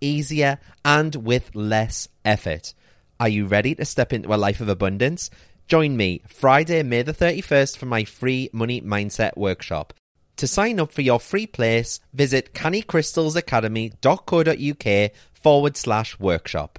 easier, and with less effort. Are you ready to step into a life of abundance? Join me Friday, May the 31st for my free Money Mindset Workshop. To sign up for your free place, visit cannycrystalsacademy.co.uk forward slash workshop.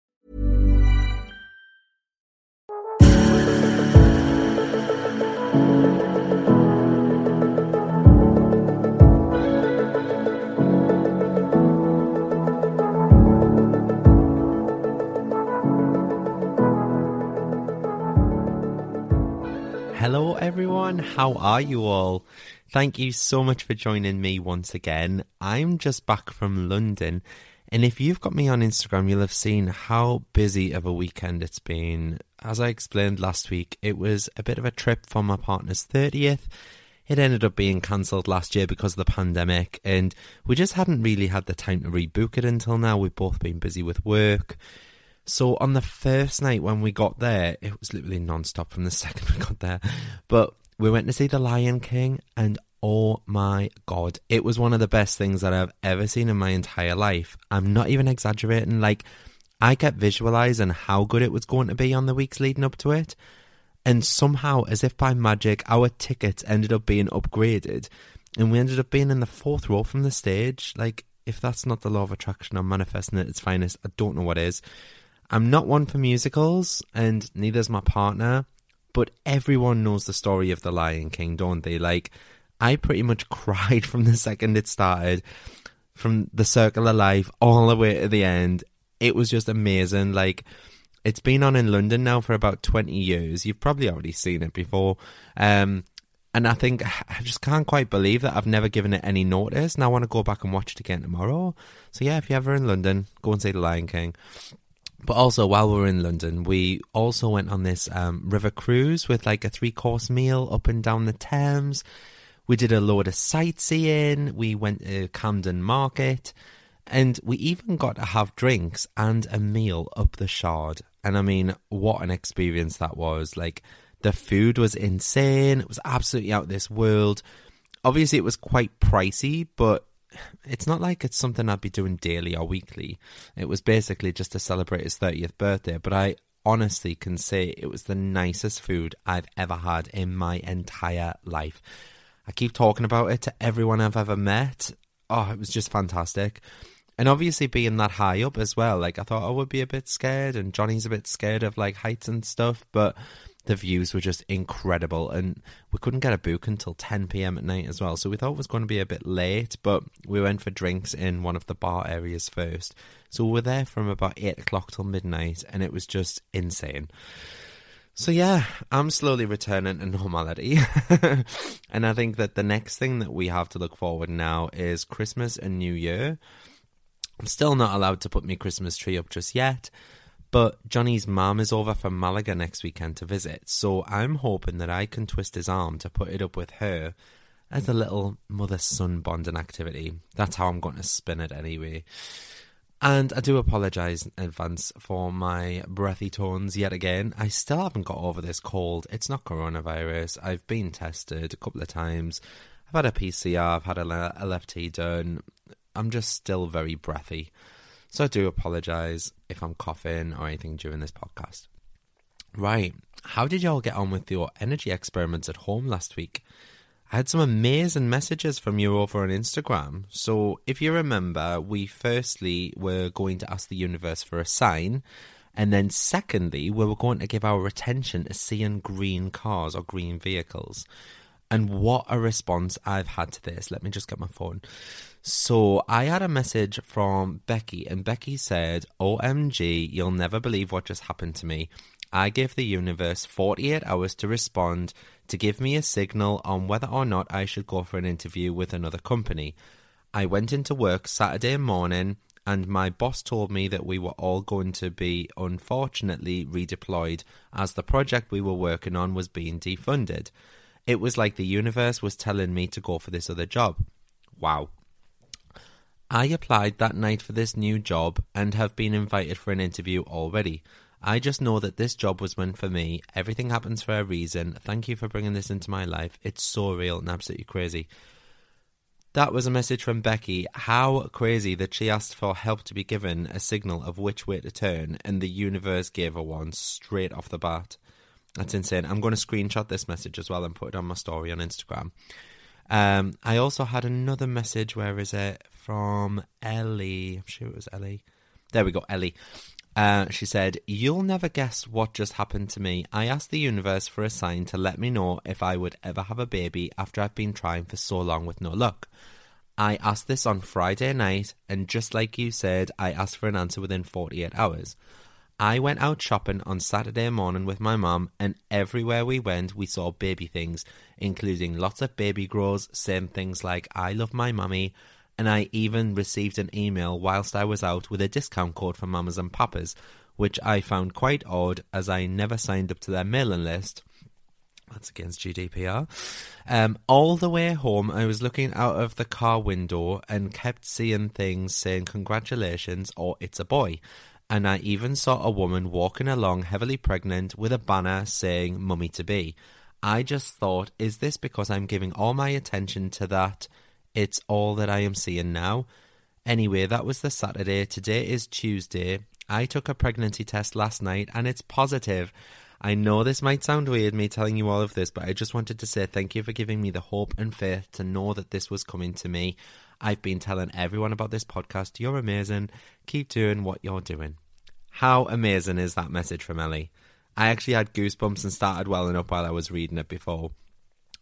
Hello, everyone. How are you all? Thank you so much for joining me once again. I'm just back from London, and if you've got me on Instagram, you'll have seen how busy of a weekend it's been. As I explained last week, it was a bit of a trip for my partner's 30th. It ended up being cancelled last year because of the pandemic, and we just hadn't really had the time to rebook it until now. We've both been busy with work. So on the first night when we got there, it was literally non-stop from the second we got there. But we went to see The Lion King and oh my god, it was one of the best things that I've ever seen in my entire life. I'm not even exaggerating. Like I kept visualizing how good it was going to be on the weeks leading up to it. And somehow, as if by magic, our tickets ended up being upgraded and we ended up being in the fourth row from the stage. Like, if that's not the law of attraction or manifesting at its finest, I don't know what is. I'm not one for musicals, and neither's my partner, but everyone knows the story of The Lion King, don't they? Like, I pretty much cried from the second it started, from the circle of life all the way to the end. It was just amazing. Like, it's been on in London now for about 20 years. You've probably already seen it before. Um, and I think I just can't quite believe that I've never given it any notice. And I want to go back and watch it again tomorrow. So yeah, if you're ever in London, go and see The Lion King. But also, while we were in London, we also went on this um, river cruise with like a three course meal up and down the Thames. We did a load of sightseeing. We went to Camden Market. And we even got to have drinks and a meal up the Shard. And I mean, what an experience that was. Like, the food was insane. It was absolutely out of this world. Obviously, it was quite pricey, but it's not like it's something I'd be doing daily or weekly. It was basically just to celebrate his 30th birthday, but I honestly can say it was the nicest food I've ever had in my entire life. I keep talking about it to everyone I've ever met. Oh, it was just fantastic. And obviously being that high up as well, like I thought I would be a bit scared and Johnny's a bit scared of like heights and stuff, but the views were just incredible and we couldn't get a book until 10 p.m. at night as well so we thought it was going to be a bit late but we went for drinks in one of the bar areas first. So we were there from about 8 o'clock till midnight and it was just insane. So yeah i'm slowly returning to normality. And i think that the next thing that we have to look forward now is christmas and new year. I'm still not allowed to put my christmas tree up just yet but Johnny's mum is over from Malaga next weekend to visit, so I'm hoping that I can twist his arm to put it up with her as a little mother son bonding activity. That's how I'm going to spin it anyway. And I do apologise in advance for my breathy tones yet again. I still haven't got over this cold. It's not coronavirus. I've been tested a couple of times. I've had a PCR, I've had a LFT done. I'm just still very breathy. So I do apologise if I'm coughing or anything during this podcast. Right, how did y'all get on with your energy experiments at home last week? I had some amazing messages from you over on Instagram. So, if you remember, we firstly were going to ask the universe for a sign, and then secondly, we were going to give our attention to seeing green cars or green vehicles. And what a response I've had to this. Let me just get my phone. So I had a message from Becky, and Becky said, OMG, you'll never believe what just happened to me. I gave the universe 48 hours to respond to give me a signal on whether or not I should go for an interview with another company. I went into work Saturday morning and my boss told me that we were all going to be unfortunately redeployed as the project we were working on was being defunded. It was like the universe was telling me to go for this other job. Wow. I applied that night for this new job and have been invited for an interview already. I just know that this job was meant for me. Everything happens for a reason. Thank you for bringing this into my life. It's so real and absolutely crazy. That was a message from Becky. How crazy that she asked for help to be given a signal of which way to turn, and the universe gave her one straight off the bat. That's insane. I'm going to screenshot this message as well and put it on my story on Instagram. Um, I also had another message. Where is it? From Ellie. I'm sure it was Ellie. There we go, Ellie. Uh, she said, You'll never guess what just happened to me. I asked the universe for a sign to let me know if I would ever have a baby after I've been trying for so long with no luck. I asked this on Friday night, and just like you said, I asked for an answer within 48 hours. I went out shopping on Saturday morning with my mum, and everywhere we went, we saw baby things, including lots of baby grows saying things like, I love my mummy. And I even received an email whilst I was out with a discount code for mamas and papas, which I found quite odd as I never signed up to their mailing list. That's against GDPR. Um, all the way home, I was looking out of the car window and kept seeing things saying congratulations or it's a boy and I even saw a woman walking along heavily pregnant with a banner saying mummy to be. I just thought, is this because I'm giving all my attention to that? It's all that I am seeing now. Anyway, that was the Saturday. Today is Tuesday. I took a pregnancy test last night and it's positive. I know this might sound weird, me telling you all of this, but I just wanted to say thank you for giving me the hope and faith to know that this was coming to me. I've been telling everyone about this podcast. You're amazing. Keep doing what you're doing. How amazing is that message from Ellie? I actually had goosebumps and started welling up while I was reading it before.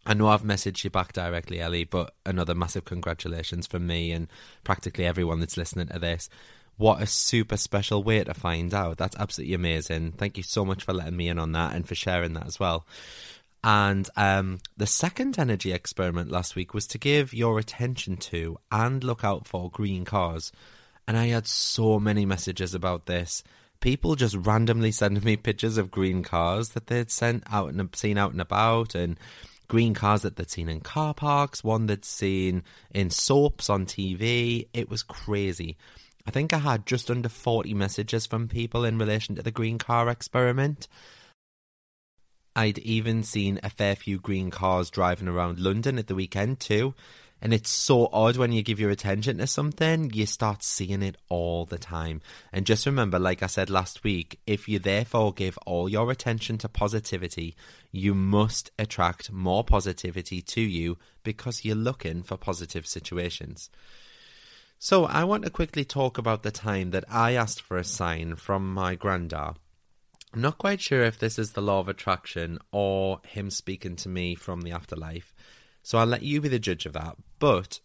I know I've messaged you back directly, Ellie, but another massive congratulations from me and practically everyone that's listening to this. What a super special way to find out. That's absolutely amazing. Thank you so much for letting me in on that and for sharing that as well. And um, the second energy experiment last week was to give your attention to and look out for green cars. And I had so many messages about this. People just randomly sending me pictures of green cars that they'd sent out and seen out and about, and green cars that they'd seen in car parks, one they'd seen in soaps on TV. It was crazy. I think I had just under 40 messages from people in relation to the green car experiment. I'd even seen a fair few green cars driving around London at the weekend too. And it's so odd when you give your attention to something, you start seeing it all the time. And just remember, like I said last week, if you therefore give all your attention to positivity, you must attract more positivity to you because you're looking for positive situations. So, I want to quickly talk about the time that I asked for a sign from my granddad. I'm not quite sure if this is the law of attraction or him speaking to me from the afterlife, so I'll let you be the judge of that. But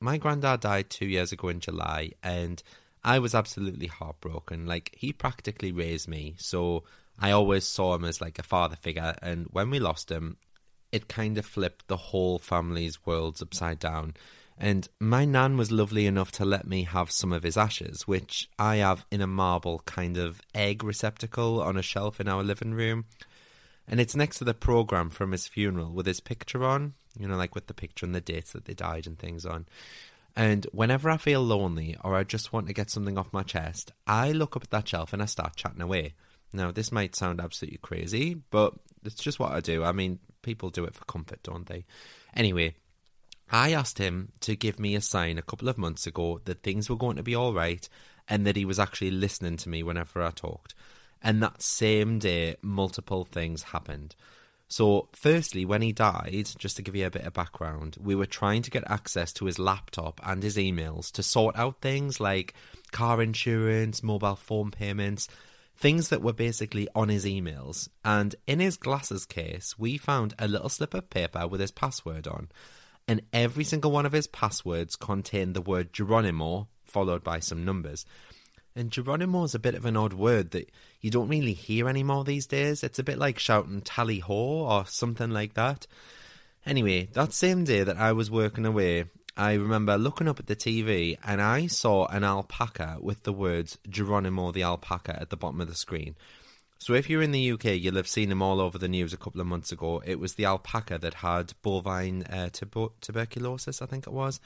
my granddad died two years ago in July, and I was absolutely heartbroken. Like, he practically raised me, so I always saw him as like a father figure, and when we lost him, it kind of flipped the whole family's worlds upside down. And my nan was lovely enough to let me have some of his ashes, which I have in a marble kind of egg receptacle on a shelf in our living room. And it's next to the programme from his funeral with his picture on, you know, like with the picture and the dates that they died and things on. And whenever I feel lonely or I just want to get something off my chest, I look up at that shelf and I start chatting away. Now, this might sound absolutely crazy, but it's just what I do. I mean, people do it for comfort, don't they? Anyway, I asked him to give me a sign a couple of months ago that things were going to be all right and that he was actually listening to me whenever I talked. And that same day, multiple things happened. So, firstly, when he died, just to give you a bit of background, we were trying to get access to his laptop and his emails to sort out things like car insurance, mobile phone payments, things that were basically on his emails. And in his glasses case, we found a little slip of paper with his password on and every single one of his passwords contained the word Geronimo followed by some numbers. And Geronimo is a bit of an odd word that you don't really hear anymore these days. It's a bit like shouting tally ho or something like that. Anyway, that same day that I was working away, I remember looking up at the TV and I saw an alpaca with the words Geronimo the alpaca at the bottom of the screen. So if you're in the UK, you'll have seen him all over the news a couple of months ago. It was the alpaca that had bovine uh, tuber- tuberculosis, I think it was,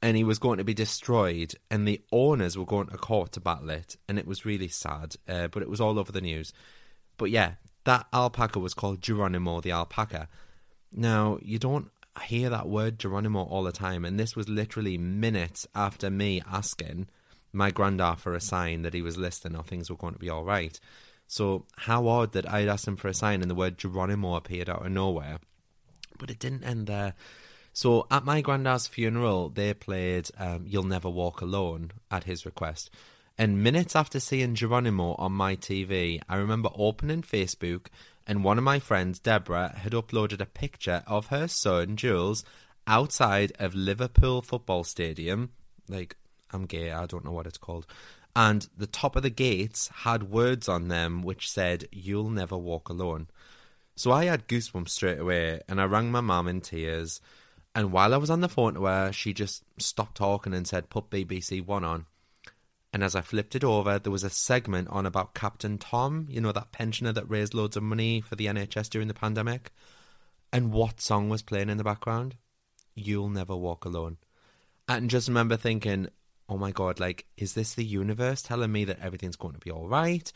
and he was going to be destroyed, and the owners were going to court to battle it, and it was really sad, uh, but it was all over the news. But yeah, that alpaca was called Geronimo the alpaca. Now, you don't hear that word Geronimo all the time, and this was literally minutes after me asking my granddad for a sign that he was listening or things were going to be all right. So how odd that I'd asked him for a sign and the word Geronimo appeared out of nowhere. But it didn't end there. So at my granddad's funeral, they played um, You'll Never Walk Alone at his request. And minutes after seeing Geronimo on my TV, I remember opening Facebook and one of my friends, Deborah, had uploaded a picture of her son, Jules, outside of Liverpool Football Stadium. Like, I'm gay, I don't know what it's called and the top of the gates had words on them which said, You'll never walk alone. So I had goosebumps straight away, and I rang my mum in tears. And while I was on the phone to her, she just stopped talking and said, Put BBC One on. And as I flipped it over, there was a segment on about Captain Tom, you know, that pensioner that raised loads of money for the NHS during the pandemic. And what song was playing in the background? You'll Never Walk Alone. And just remember thinking, oh my god, like, is this the universe telling me that everything's going to be all right?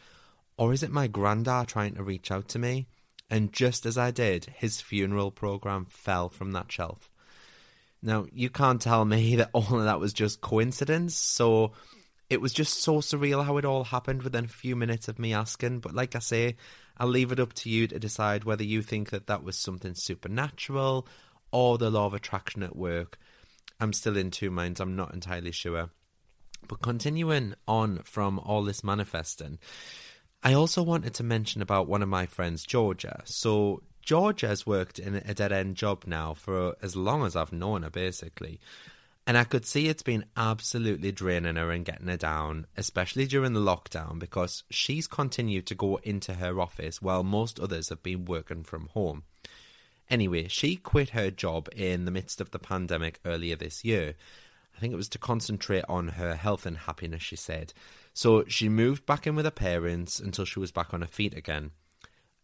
Or is it my granddad trying to reach out to me? And just as I did, his funeral program fell from that shelf. Now, you can't tell me that all of that was just coincidence, so it was just so surreal how it all happened within a few minutes of me asking. But like I say, I'll leave it up to you to decide whether you think that that was something supernatural or the law of attraction at work. I'm still in two minds, I'm not entirely sure. But continuing on from all this manifesting, I also wanted to mention about one of my friends, Georgia. So, Georgia has worked in a dead end job now for as long as I've known her, basically. And I could see it's been absolutely draining her and getting her down, especially during the lockdown, because she's continued to go into her office while most others have been working from home. Anyway, she quit her job in the midst of the pandemic earlier this year. I think it was to concentrate on her health and happiness, she said. So she moved back in with her parents until she was back on her feet again.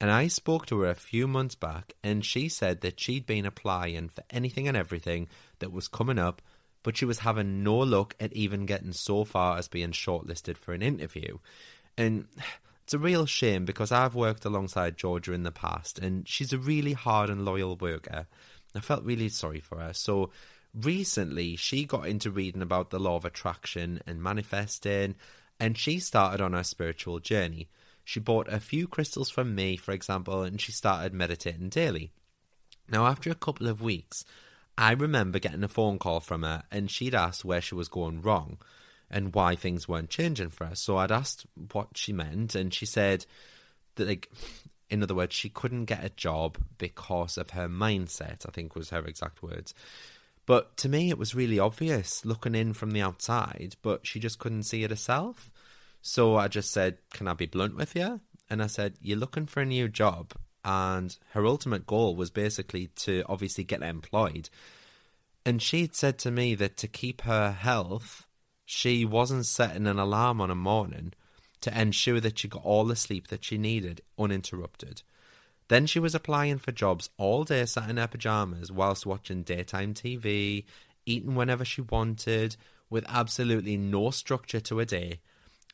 And I spoke to her a few months back, and she said that she'd been applying for anything and everything that was coming up, but she was having no luck at even getting so far as being shortlisted for an interview. And it's a real shame because I've worked alongside Georgia in the past, and she's a really hard and loyal worker. I felt really sorry for her. So recently, she got into reading about the law of attraction and manifesting, and she started on her spiritual journey. She bought a few crystals from me, for example, and she started meditating daily. Now, after a couple of weeks, I remember getting a phone call from her, and she'd asked where she was going wrong and why things weren't changing for her. So I'd asked what she meant, and she said that, like, in other words, she couldn't get a job because of her mindset, I think was her exact words. But to me, it was really obvious looking in from the outside, but she just couldn't see it herself. So I just said, Can I be blunt with you? And I said, You're looking for a new job. And her ultimate goal was basically to obviously get employed. And she'd said to me that to keep her health, she wasn't setting an alarm on a morning to ensure that she got all the sleep that she needed uninterrupted. Then she was applying for jobs all day, sat in her pajamas, whilst watching daytime TV, eating whenever she wanted, with absolutely no structure to a day,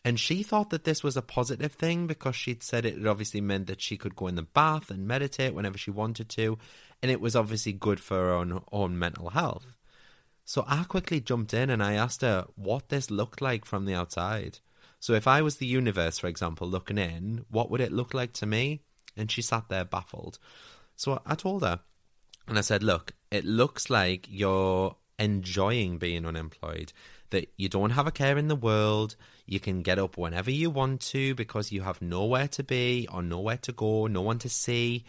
and she thought that this was a positive thing because she'd said it obviously meant that she could go in the bath and meditate whenever she wanted to. And it was obviously good for her own, own mental health. So I quickly jumped in and I asked her what this looked like from the outside. So if I was the universe, for example, looking in, what would it look like to me? And she sat there baffled. So I told her, and I said, Look, it looks like you're enjoying being unemployed that you don't have a care in the world. You can get up whenever you want to because you have nowhere to be or nowhere to go, no one to see.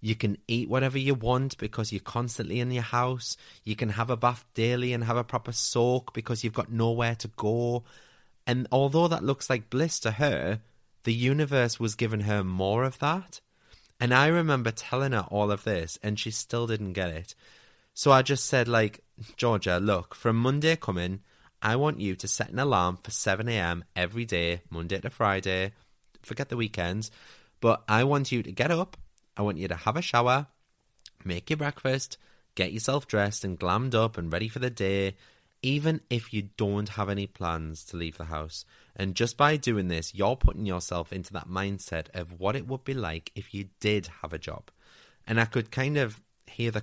You can eat whatever you want because you're constantly in your house. You can have a bath daily and have a proper soak because you've got nowhere to go. And although that looks like bliss to her, the universe was giving her more of that. And I remember telling her all of this, and she still didn't get it. So I just said, like, Georgia, look, from Monday coming, I want you to set an alarm for 7 a.m. every day, Monday to Friday. Forget the weekends. But I want you to get up. I want you to have a shower, make your breakfast, get yourself dressed and glammed up and ready for the day, even if you don't have any plans to leave the house. And just by doing this, you're putting yourself into that mindset of what it would be like if you did have a job. And I could kind of hear the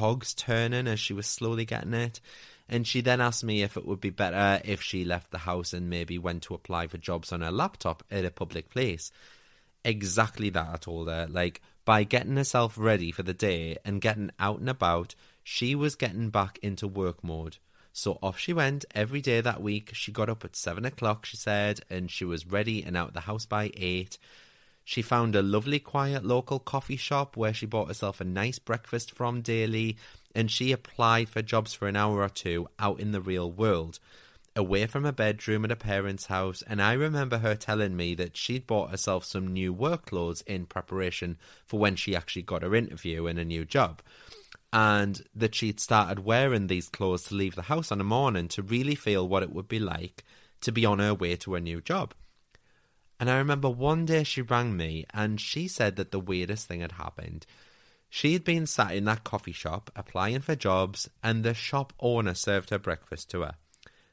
Cogs turning as she was slowly getting it. And she then asked me if it would be better if she left the house and maybe went to apply for jobs on her laptop at a public place. Exactly that, I told her. Like, by getting herself ready for the day and getting out and about, she was getting back into work mode. So off she went every day that week. She got up at seven o'clock, she said, and she was ready and out the house by eight. She found a lovely, quiet local coffee shop where she bought herself a nice breakfast from daily, and she applied for jobs for an hour or two out in the real world, away from her bedroom at her parents' house. And I remember her telling me that she'd bought herself some new work clothes in preparation for when she actually got her interview in a new job. And that she'd started wearing these clothes to leave the house on a morning to really feel what it would be like to be on her way to a new job. And I remember one day she rang me and she said that the weirdest thing had happened. She had been sat in that coffee shop applying for jobs, and the shop owner served her breakfast to her.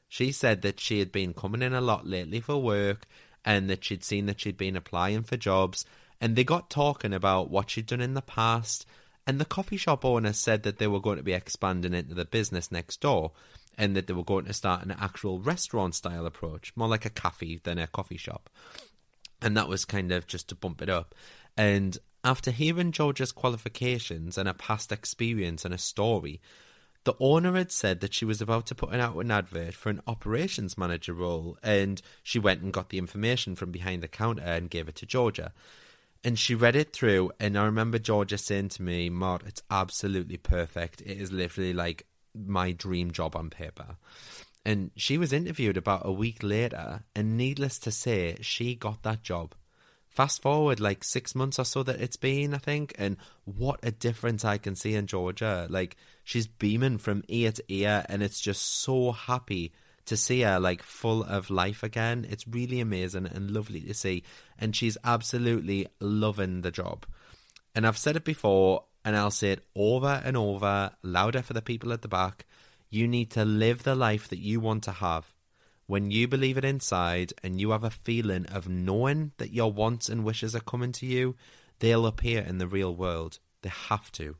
She said that she had been coming in a lot lately for work and that she'd seen that she'd been applying for jobs, and they got talking about what she'd done in the past. And the coffee shop owner said that they were going to be expanding into the business next door and that they were going to start an actual restaurant style approach, more like a cafe than a coffee shop. And that was kind of just to bump it up. And after hearing Georgia's qualifications and her past experience and a story, the owner had said that she was about to put out an advert for an operations manager role, and she went and got the information from behind the counter and gave it to Georgia. And she read it through, and I remember Georgia saying to me, Mart, it's absolutely perfect. It is literally like my dream job on paper. And she was interviewed about a week later, and needless to say, she got that job. Fast forward like six months or so that it's been, I think, and what a difference I can see in Georgia. Like, she's beaming from ear to ear, and it's just so happy to see her like full of life again. It's really amazing and lovely to see, and she's absolutely loving the job. And I've said it before, and I'll say it over and over, louder for the people at the back. You need to live the life that you want to have. When you believe it inside and you have a feeling of knowing that your wants and wishes are coming to you, they'll appear in the real world. They have to.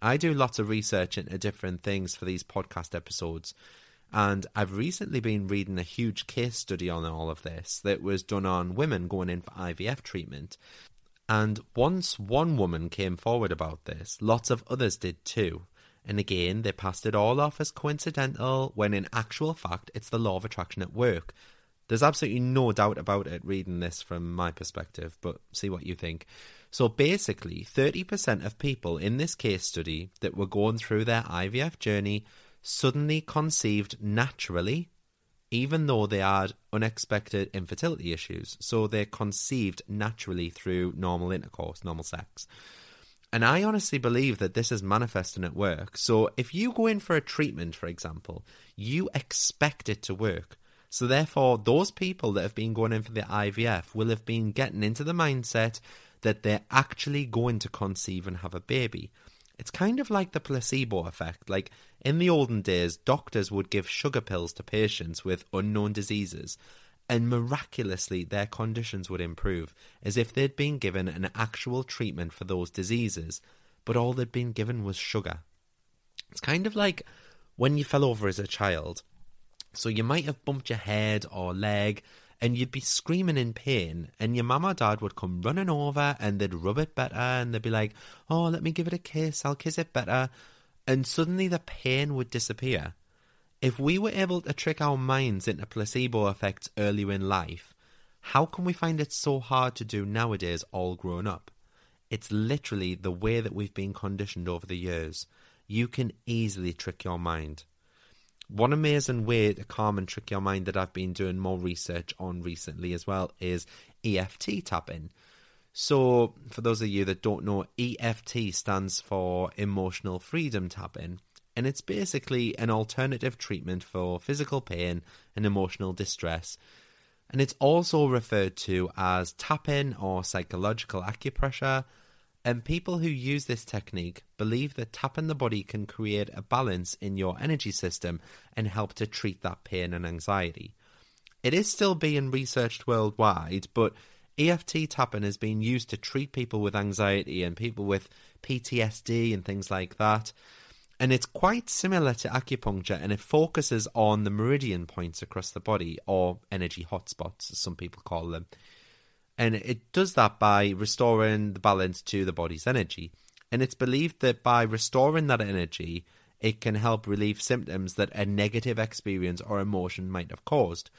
I do lots of research into different things for these podcast episodes, and I've recently been reading a huge case study on all of this that was done on women going in for IVF treatment. And once one woman came forward about this, lots of others did too. And again, they passed it all off as coincidental when in actual fact it's the law of attraction at work. There's absolutely no doubt about it reading this from my perspective, but see what you think. So basically, 30% of people in this case study that were going through their IVF journey suddenly conceived naturally, even though they had unexpected infertility issues. So they conceived naturally through normal intercourse, normal sex. And I honestly believe that this is manifesting at work. So if you go in for a treatment, for example, you expect it to work. So therefore, those people that have been going in for the IVF will have been getting into the mindset that they're actually going to conceive and have a baby. It's kind of like the placebo effect. Like in the olden days, doctors would give sugar pills to patients with unknown diseases and miraculously their conditions would improve, as if they'd been given an actual treatment for those diseases, but all they'd been given was sugar. It's kind of like when you fell over as a child. So you might have bumped your head or leg, and you'd be screaming in pain, and your mum or dad would come running over and they'd rub it better, and they'd be like, Oh, let me give it a kiss, I'll kiss it better. And suddenly the pain would disappear if we were able to trick our minds into placebo effects earlier in life, how can we find it so hard to do nowadays, all grown up? It's literally the way that we've been conditioned over the years. You can easily trick your mind. One amazing way to calm and trick your mind that I've been doing more research on recently as well is EFT tapping. So, for those of you that don't know, EFT stands for Emotional Freedom Tapping and it's basically an alternative treatment for physical pain and emotional distress. And it's also referred to as tapping or psychological acupressure. And people who use this technique believe that tapping the body can create a balance in your energy system and help to treat that pain and anxiety. It is still being researched worldwide, but EFT tapping has been used to treat people with anxiety and people with PTSD and things like that and it's quite similar to acupuncture and it focuses on the meridian points across the body or energy hotspots as some people call them. And it does that by restoring the balance to the body's energy. And it's believed that by restoring that energy it can help relieve symptoms that a negative experience or emotion might have caused.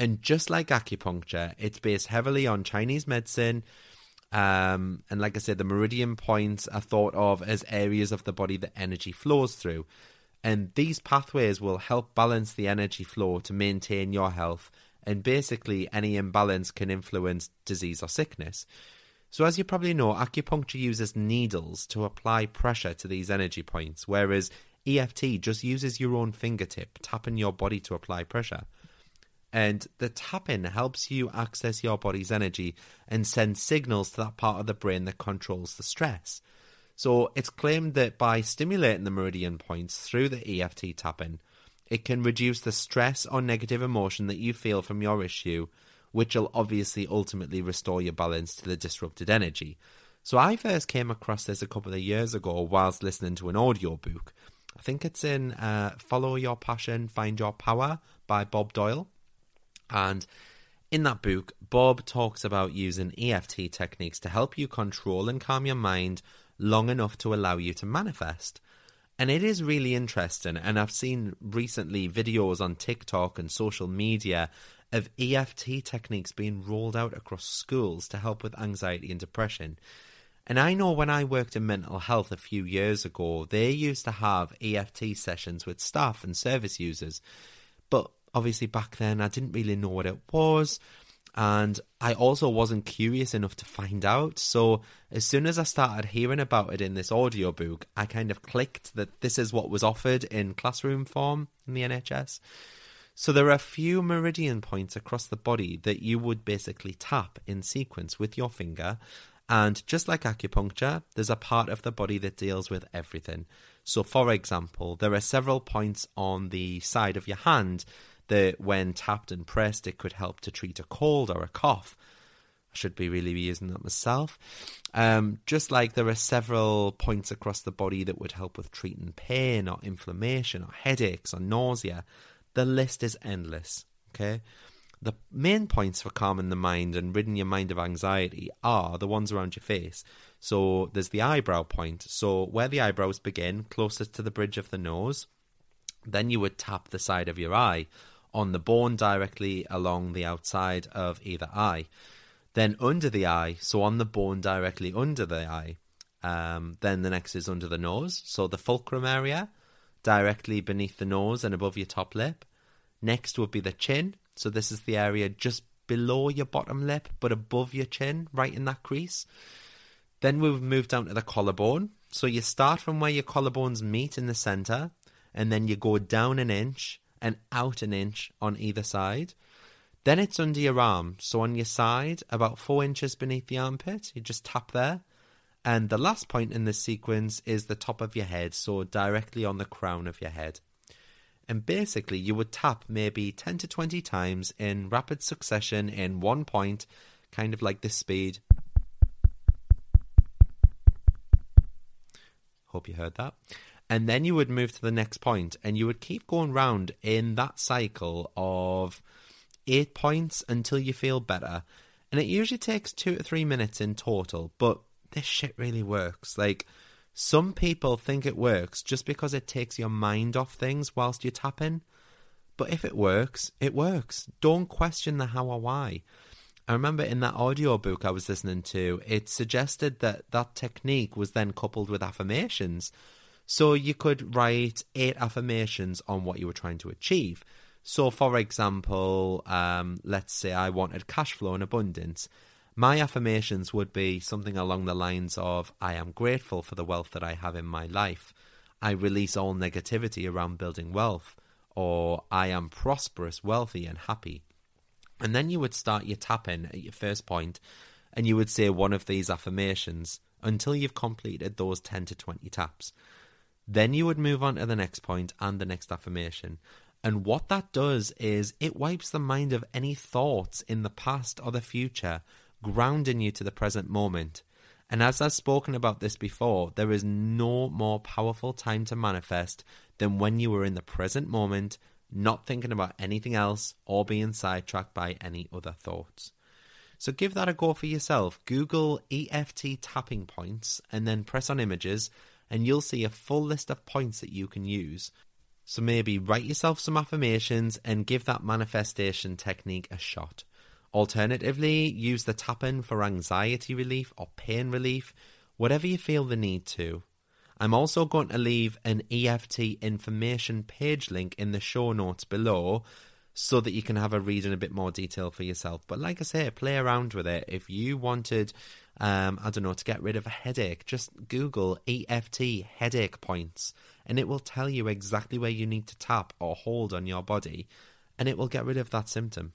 And just like acupuncture it's based heavily on chinese medicine um, and like I said, the meridian points are thought of as areas of the body that energy flows through. And these pathways will help balance the energy flow to maintain your health. And basically, any imbalance can influence disease or sickness. So, as you probably know, acupuncture uses needles to apply pressure to these energy points, whereas EFT just uses your own fingertip, tapping your body to apply pressure. And the tapping helps you access your body's energy and send signals to that part of the brain that controls the stress. So it's claimed that by stimulating the meridian points through the EFT tapping, it can reduce the stress or negative emotion that you feel from your issue, which will obviously ultimately restore your balance to the disrupted energy. So I first came across this a couple of years ago whilst listening to an audiobook. I think it's in uh, Follow Your Passion, Find Your Power by Bob Doyle. And in that book, Bob talks about using EFT techniques to help you control and calm your mind long enough to allow you to manifest. And it is really interesting. And I've seen recently videos on TikTok and social media of EFT techniques being rolled out across schools to help with anxiety and depression. And I know when I worked in mental health a few years ago, they used to have EFT sessions with staff and service users. But obviously, back then, I didn't really know what it was. And I also wasn't curious enough to find out. So, as soon as I started hearing about it in this audiobook, I kind of clicked that this is what was offered in classroom form in the NHS. So, there are a few meridian points across the body that you would basically tap in sequence with your finger and just like acupuncture, there's a part of the body that deals with everything. So, for example, there are several points on the side of your hand that, when tapped and pressed, it could help to treat a cold or a cough. I should be really using that myself. Um, just like there are several points across the body that would help with treating pain or inflammation or headaches or nausea, the list is endless. Okay. The main points for calming the mind and ridding your mind of anxiety are the ones around your face. So there's the eyebrow point. So where the eyebrows begin, closest to the bridge of the nose, then you would tap the side of your eye on the bone directly along the outside of either eye. Then under the eye, so on the bone directly under the eye. Um, then the next is under the nose, so the philtrum area, directly beneath the nose and above your top lip. Next would be the chin, so this is the area just below your bottom lip, but above your chin, right in that crease. Then we've moved down to the collarbone. So you start from where your collarbones meet in the center, and then you go down an inch and out an inch on either side. Then it's under your arm. So on your side, about four inches beneath the armpit, you just tap there. And the last point in this sequence is the top of your head, so directly on the crown of your head and basically you would tap maybe 10 to 20 times in rapid succession in one point, kind of like this speed. Hope you heard that. And then you would move to the next point and you would keep going round in that cycle of eight points until you feel better. And it usually takes two to three minutes in total, but this shit really works. Like, some people think it works just because it takes your mind off things whilst you're tapping. But if it works, it works. Don't question the how or why. I remember in that audiobook I was listening to, it suggested that that technique was then coupled with affirmations. So you could write eight affirmations on what you were trying to achieve. So, for example, um, let's say I wanted cash flow and abundance. My affirmations would be something along the lines of I am grateful for the wealth that I have in my life. I release all negativity around building wealth. Or I am prosperous, wealthy, and happy. And then you would start your tapping at your first point and you would say one of these affirmations until you've completed those 10 to 20 taps. Then you would move on to the next point and the next affirmation. And what that does is it wipes the mind of any thoughts in the past or the future grounding you to the present moment. And as I've spoken about this before, there is no more powerful time to manifest than when you are in the present moment, not thinking about anything else or being sidetracked by any other thoughts. So give that a go for yourself. Google EFT tapping points and then press on images, and you'll see a full list of points that you can use. So maybe write yourself some affirmations and give that manifestation technique a shot. Alternatively, use the tapping for anxiety relief or pain relief, whatever you feel the need to. I'm also going to leave an EFT information page link in the show notes below so that you can have a read in a bit more detail for yourself. But like I say, play around with it. If you wanted, um, I don't know, to get rid of a headache, just Google EFT headache points and it will tell you exactly where you need to tap or hold on your body and it will get rid of that symptom.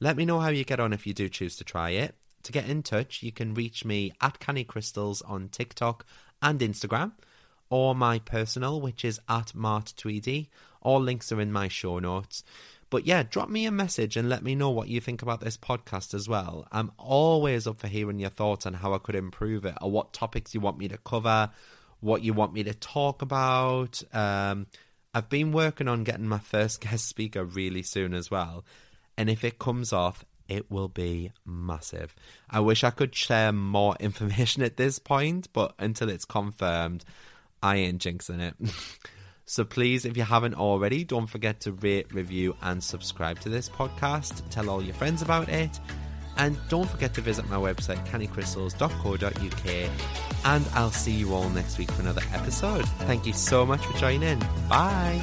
Let me know how you get on if you do choose to try it. To get in touch, you can reach me at Canny Crystals on TikTok and Instagram, or my personal, which is at Mart Tweedy. All links are in my show notes. But yeah, drop me a message and let me know what you think about this podcast as well. I'm always up for hearing your thoughts on how I could improve it or what topics you want me to cover, what you want me to talk about. Um, I've been working on getting my first guest speaker really soon as well. And if it comes off, it will be massive. I wish I could share more information at this point, but until it's confirmed, I ain't jinxing it. so please, if you haven't already, don't forget to rate, review, and subscribe to this podcast. Tell all your friends about it. And don't forget to visit my website, cannycrystals.co.uk. And I'll see you all next week for another episode. Thank you so much for joining. Bye.